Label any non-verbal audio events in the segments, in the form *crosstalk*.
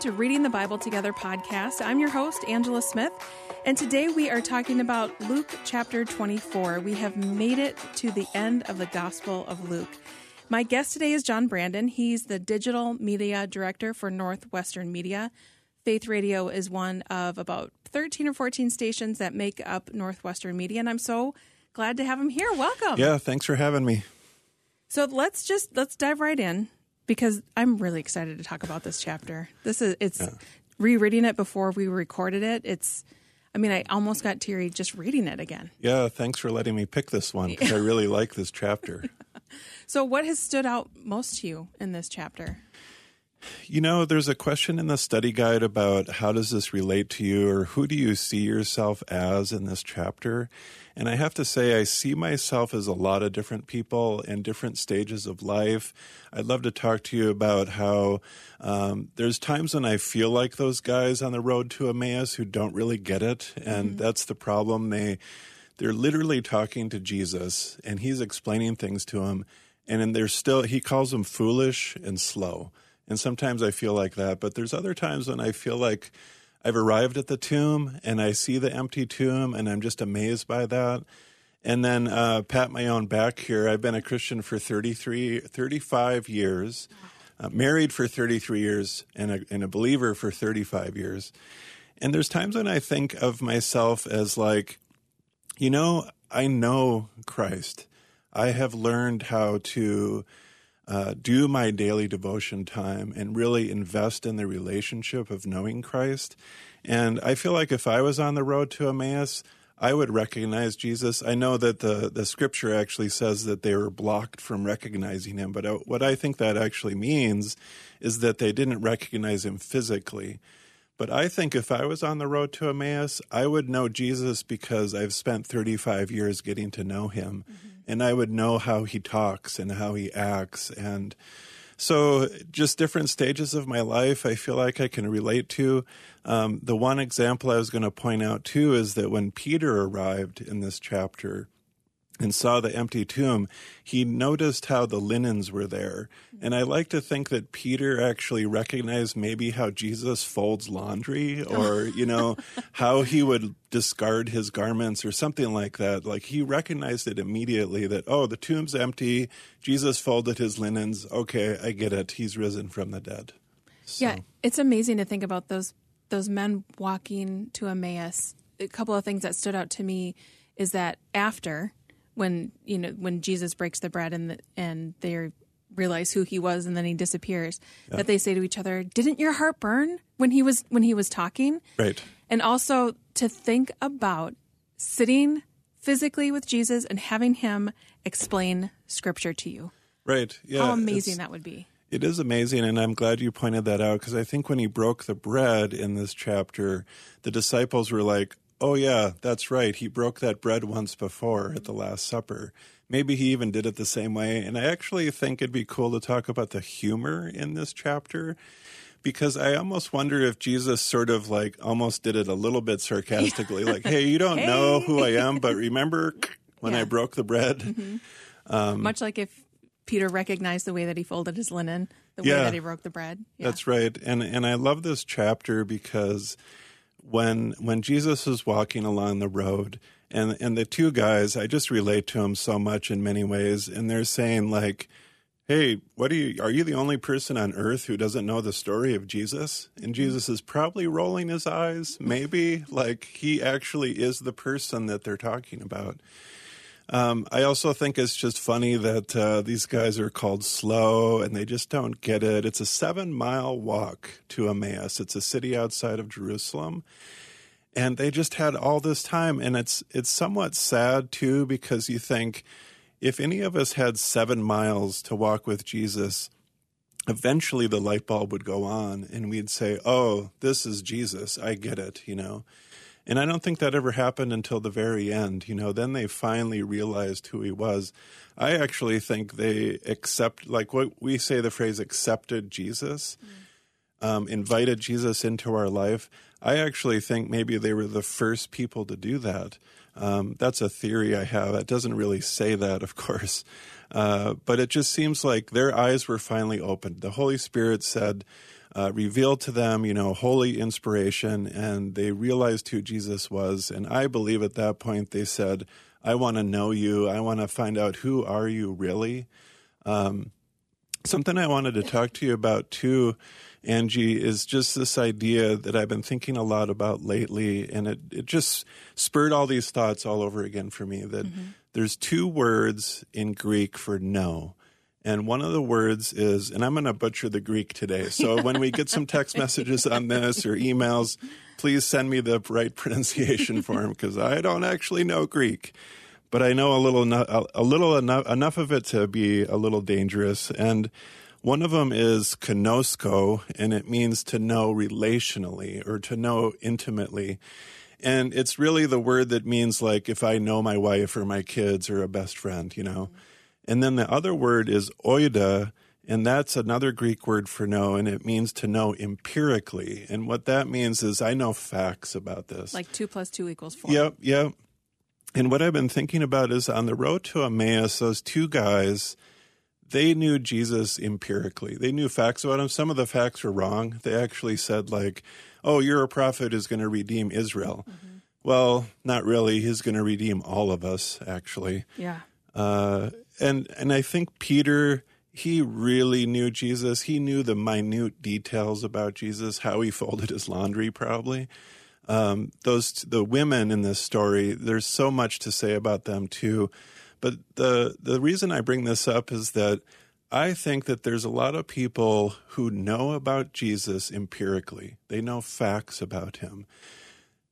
to Reading the Bible Together podcast. I'm your host, Angela Smith, and today we are talking about Luke chapter 24. We have made it to the end of the Gospel of Luke. My guest today is John Brandon. He's the digital media director for Northwestern Media. Faith Radio is one of about 13 or 14 stations that make up Northwestern Media, and I'm so glad to have him here. Welcome. Yeah, thanks for having me. So let's just let's dive right in because I'm really excited to talk about this chapter. This is it's yeah. rereading it before we recorded it. It's I mean, I almost got teary just reading it again. Yeah, thanks for letting me pick this one because I really like this chapter. *laughs* so, what has stood out most to you in this chapter? You know, there's a question in the study guide about how does this relate to you or who do you see yourself as in this chapter? And I have to say, I see myself as a lot of different people in different stages of life. I'd love to talk to you about how um, there's times when I feel like those guys on the road to Emmaus who don't really get it. And mm-hmm. that's the problem. They, they're literally talking to Jesus and he's explaining things to them. And then they're still, he calls them foolish and slow. And sometimes I feel like that, but there's other times when I feel like I've arrived at the tomb and I see the empty tomb and I'm just amazed by that. And then uh, pat my own back here. I've been a Christian for 33, 35 years, uh, married for 33 years, and a, and a believer for 35 years. And there's times when I think of myself as like, you know, I know Christ. I have learned how to uh, do my daily devotion time and really invest in the relationship of knowing Christ. And I feel like if I was on the road to Emmaus, I would recognize Jesus. I know that the, the scripture actually says that they were blocked from recognizing him, but uh, what I think that actually means is that they didn't recognize him physically. But I think if I was on the road to Emmaus, I would know Jesus because I've spent 35 years getting to know him. Mm-hmm and I would know how he talks and how he acts. And so, just different stages of my life, I feel like I can relate to. Um, the one example I was going to point out too is that when Peter arrived in this chapter, and saw the empty tomb, he noticed how the linens were there. And I like to think that Peter actually recognized maybe how Jesus folds laundry or, *laughs* you know, how he would discard his garments or something like that. Like he recognized it immediately that, oh, the tomb's empty. Jesus folded his linens. Okay, I get it. He's risen from the dead. So. Yeah, it's amazing to think about those those men walking to Emmaus. A couple of things that stood out to me is that after when you know when Jesus breaks the bread and the, and they realize who he was and then he disappears yeah. that they say to each other didn't your heart burn when he was when he was talking? Right. And also to think about sitting physically with Jesus and having him explain scripture to you. Right. Yeah how amazing that would be. It is amazing, and I'm glad you pointed that out because I think when he broke the bread in this chapter, the disciples were like, Oh, yeah, that's right. He broke that bread once before at the Last Supper. Maybe he even did it the same way. And I actually think it'd be cool to talk about the humor in this chapter because I almost wonder if Jesus sort of like almost did it a little bit sarcastically, like, hey, you don't hey. know who I am, but remember *laughs* when yeah. I broke the bread? Mm-hmm. Um, Much like if Peter recognized the way that he folded his linen, the yeah, way that he broke the bread. Yeah. That's right. And and I love this chapter because when when Jesus is walking along the road and and the two guys I just relate to them so much in many ways. And they're saying like hey what are you are you the only person on earth who doesn't know the story of Jesus? And mm-hmm. Jesus is probably rolling his eyes. Maybe like he actually is the person that they're talking about um, I also think it's just funny that uh, these guys are called slow and they just don't get it. It's a seven mile walk to Emmaus. It's a city outside of Jerusalem. And they just had all this time. And it's, it's somewhat sad too, because you think if any of us had seven miles to walk with Jesus, eventually the light bulb would go on and we'd say, Oh, this is Jesus. I get it, you know. And I don't think that ever happened until the very end. You know, then they finally realized who he was. I actually think they accept, like what we say the phrase accepted Jesus, mm. um, invited Jesus into our life. I actually think maybe they were the first people to do that. Um, that's a theory I have. It doesn't really say that, of course. Uh, but it just seems like their eyes were finally opened. The Holy Spirit said, uh, revealed to them, you know, holy inspiration, and they realized who Jesus was. And I believe at that point they said, I want to know you. I want to find out who are you really. Um, something I wanted to talk to you about too, Angie, is just this idea that I've been thinking a lot about lately, and it, it just spurred all these thoughts all over again for me that mm-hmm. there's two words in Greek for no. And one of the words is, and I'm going to butcher the Greek today. So *laughs* when we get some text messages on this or emails, please send me the right *laughs* pronunciation for them because I don't actually know Greek, but I know a little, a little enough, enough of it to be a little dangerous. And one of them is kenosko, and it means to know relationally or to know intimately. And it's really the word that means like if I know my wife or my kids or a best friend, you know. Mm-hmm and then the other word is oida, and that's another Greek word for know, and it means to know empirically. And what that means is I know facts about this. Like two plus two equals four. Yep, yep. And what I've been thinking about is on the road to Emmaus, those two guys, they knew Jesus empirically. They knew facts about him. Some of the facts were wrong. They actually said, like, oh, you're a prophet who's going to redeem Israel. Mm-hmm. Well, not really. He's going to redeem all of us, actually. Yeah. Uh, and and I think Peter he really knew Jesus. He knew the minute details about Jesus, how he *laughs* folded his laundry, probably. Um, those the women in this story, there's so much to say about them too. But the the reason I bring this up is that I think that there's a lot of people who know about Jesus empirically. They know facts about him.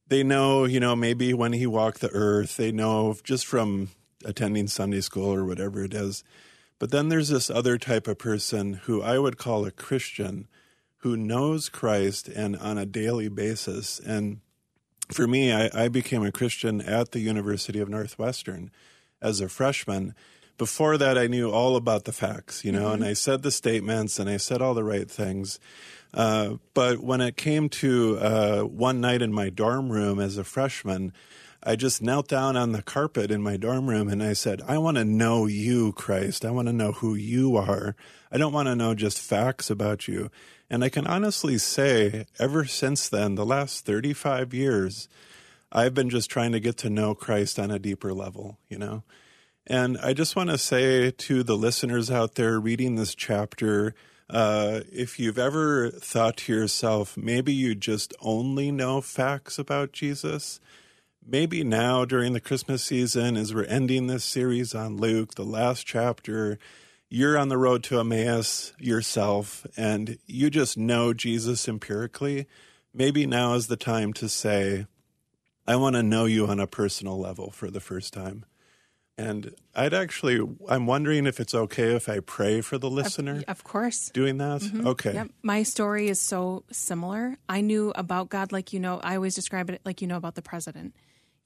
They know, you know, maybe when he walked the earth. They know just from attending Sunday school or whatever it is. But then there's this other type of person who I would call a Christian who knows Christ and on a daily basis. And for me, I, I became a Christian at the University of Northwestern as a freshman. Before that, I knew all about the facts, you know, mm-hmm. and I said the statements and I said all the right things. Uh, but when it came to uh, one night in my dorm room as a freshman, I just knelt down on the carpet in my dorm room and I said, I want to know you, Christ. I want to know who you are. I don't want to know just facts about you. And I can honestly say, ever since then, the last 35 years, I've been just trying to get to know Christ on a deeper level, you know? And I just want to say to the listeners out there reading this chapter, uh, if you've ever thought to yourself, maybe you just only know facts about Jesus, maybe now during the Christmas season, as we're ending this series on Luke, the last chapter, you're on the road to Emmaus yourself and you just know Jesus empirically. Maybe now is the time to say, I want to know you on a personal level for the first time. And I'd actually, I'm wondering if it's okay if I pray for the listener. Of, course. Doing that? Mm-hmm. Okay. Yep. My story is so similar. I knew about God like you know, I always describe it like you know about the president.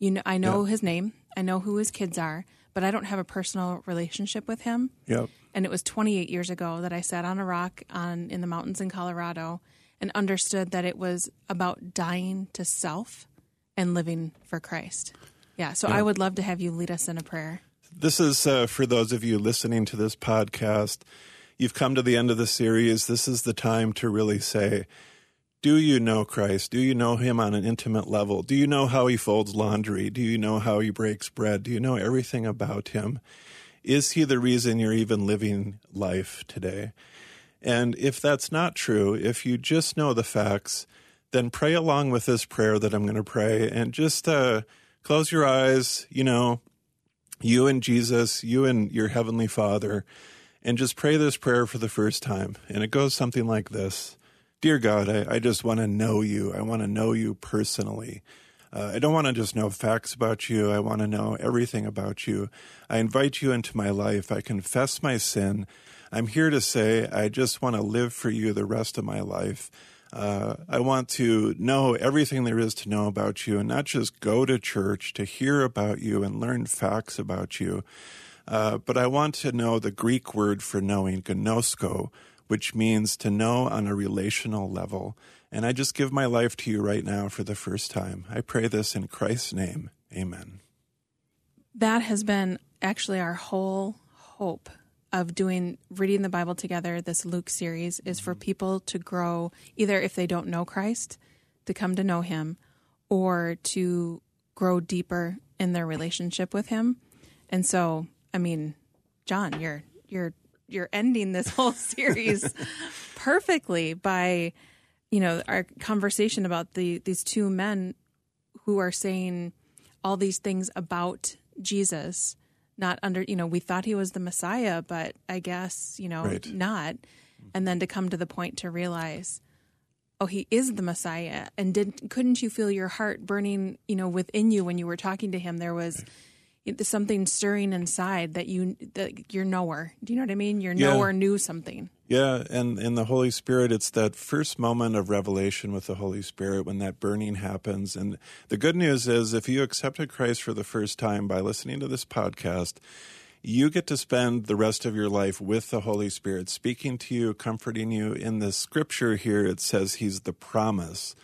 You know, I know his name. I know who his kids are, but I don't have a personal relationship with him. Yep. And it was 28 years ago that I sat on a rock on in the mountains in Colorado and understood that it was about dying to self and living for Christ. Yeah. So I would love to have you lead us in a prayer. This is uh, for those of you listening to this podcast. You've come to the end of the series. This is the time to really say, do you know Christ? Do you know him on an intimate level? Do you know how he folds laundry? Do you know how he breaks bread? Do you know everything about him? Is he the reason you're even living life today? And if that's not true, if you just know the facts, then pray along with this prayer that I'm going to pray and just uh, close your eyes, you know, you and Jesus, you and your Heavenly Father, and just pray this prayer for the first time. And it goes something like this Dear God, I, I just want to know you. I want to know you personally. Uh, I don't want to just know facts about you. I want to know everything about you. I invite you into my life. I confess my sin. I'm here to say I just want to live for you the rest of my life. Uh, I want to know everything there is to know about you and not just go to church to hear about you and learn facts about you. Uh, but I want to know the Greek word for knowing, gnosko, which means to know on a relational level. And I just give my life to you right now for the first time. I pray this in Christ's name. Amen. That has been actually our whole hope of doing reading the Bible together, this Luke series, is for mm-hmm. people to grow either if they don't know Christ, to come to know Him, or to grow deeper in their relationship with Him. And so, I mean, John, you're you're you're ending this whole *laughs* series perfectly by you know our conversation about the these two men who are saying all these things about Jesus not under you know we thought he was the messiah but i guess you know Right. not. And then to come to the point to realize oh he is the messiah. And didn't couldn't you feel your heart burning you know within you when you were talking to him? There was something stirring inside that you that you're nowhere do you know what i mean you're Yeah. nowhere knew something Yeah, and in the Holy Spirit, it's that first moment of revelation with the Holy Spirit when that burning happens. And the good news is, if you accepted Christ for the first time by listening to this podcast, you get to spend the rest of your life with the Holy Spirit, speaking to you, comforting you. In the scripture here, it says He's the promise.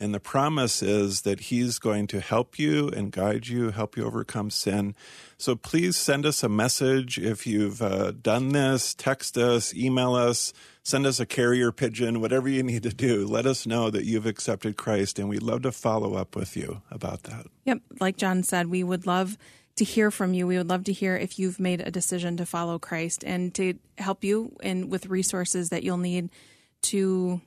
And the promise is that He's going to help you and guide you, help you overcome sin. So please send us a message if you've uh, done this, text us, email us, send us a carrier pigeon, whatever you need to do. Let us know that you've accepted Christ, and we'd love to follow up with you about that. Yep. Like John said, we would love to hear from you. We would love to hear if you've made a decision to follow Christ and to help you in with resources that you'll need to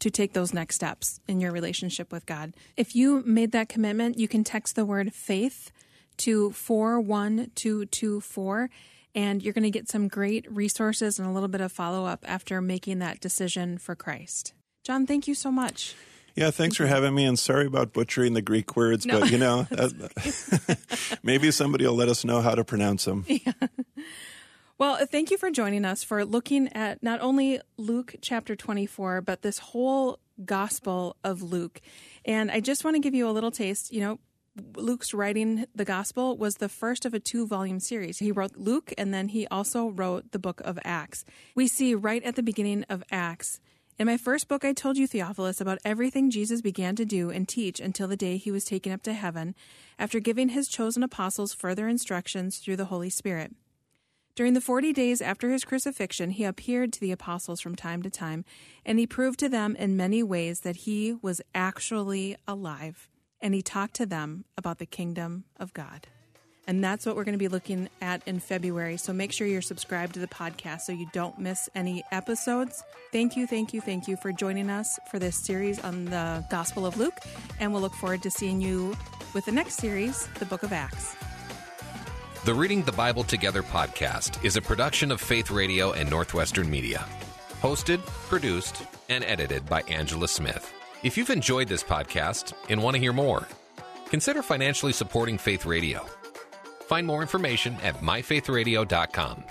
to take those next steps in your relationship with God. If you made that commitment, you can text the word faith to 41224 and you're going to get some great resources and a little bit of follow up after making that decision for Christ. John, thank you so much. Yeah, thanks for having me, and sorry about butchering the Greek words, No. but you know, *laughs* *laughs* maybe somebody will let us know how to pronounce them. Well, uh, thank you for joining us for looking at not only Luke chapter 24, but this whole gospel of Luke. And I just want to give you a little taste. You know, Luke's writing the gospel was the first of a two volume series. He wrote Luke and then he also wrote the book of Acts. We see right at the beginning of Acts. In my first book, I told you, Theophilus, about everything Jesus began to do and teach until the day he was taken up to heaven, after giving his chosen apostles further instructions through the Holy Spirit. During the forty days after his crucifixion, he appeared to the apostles from time to time, and he proved to them in many ways that he was actually alive, and he talked to them about the kingdom of God. And that's what we're going to be looking at in February. So make sure you're subscribed to the podcast so you don't miss any episodes. Thank you, thank you, thank you for joining us for this series on the Gospel of Luke. And we'll look forward to seeing you with the next series, the Book of Acts. The Reading the Bible Together podcast is a production of Faith Radio and Northwestern Media. Hosted, produced, and edited by Angela Smith. If you've enjoyed this podcast and want to hear more, consider financially supporting Faith Radio. Find more information at myfaithradio.com.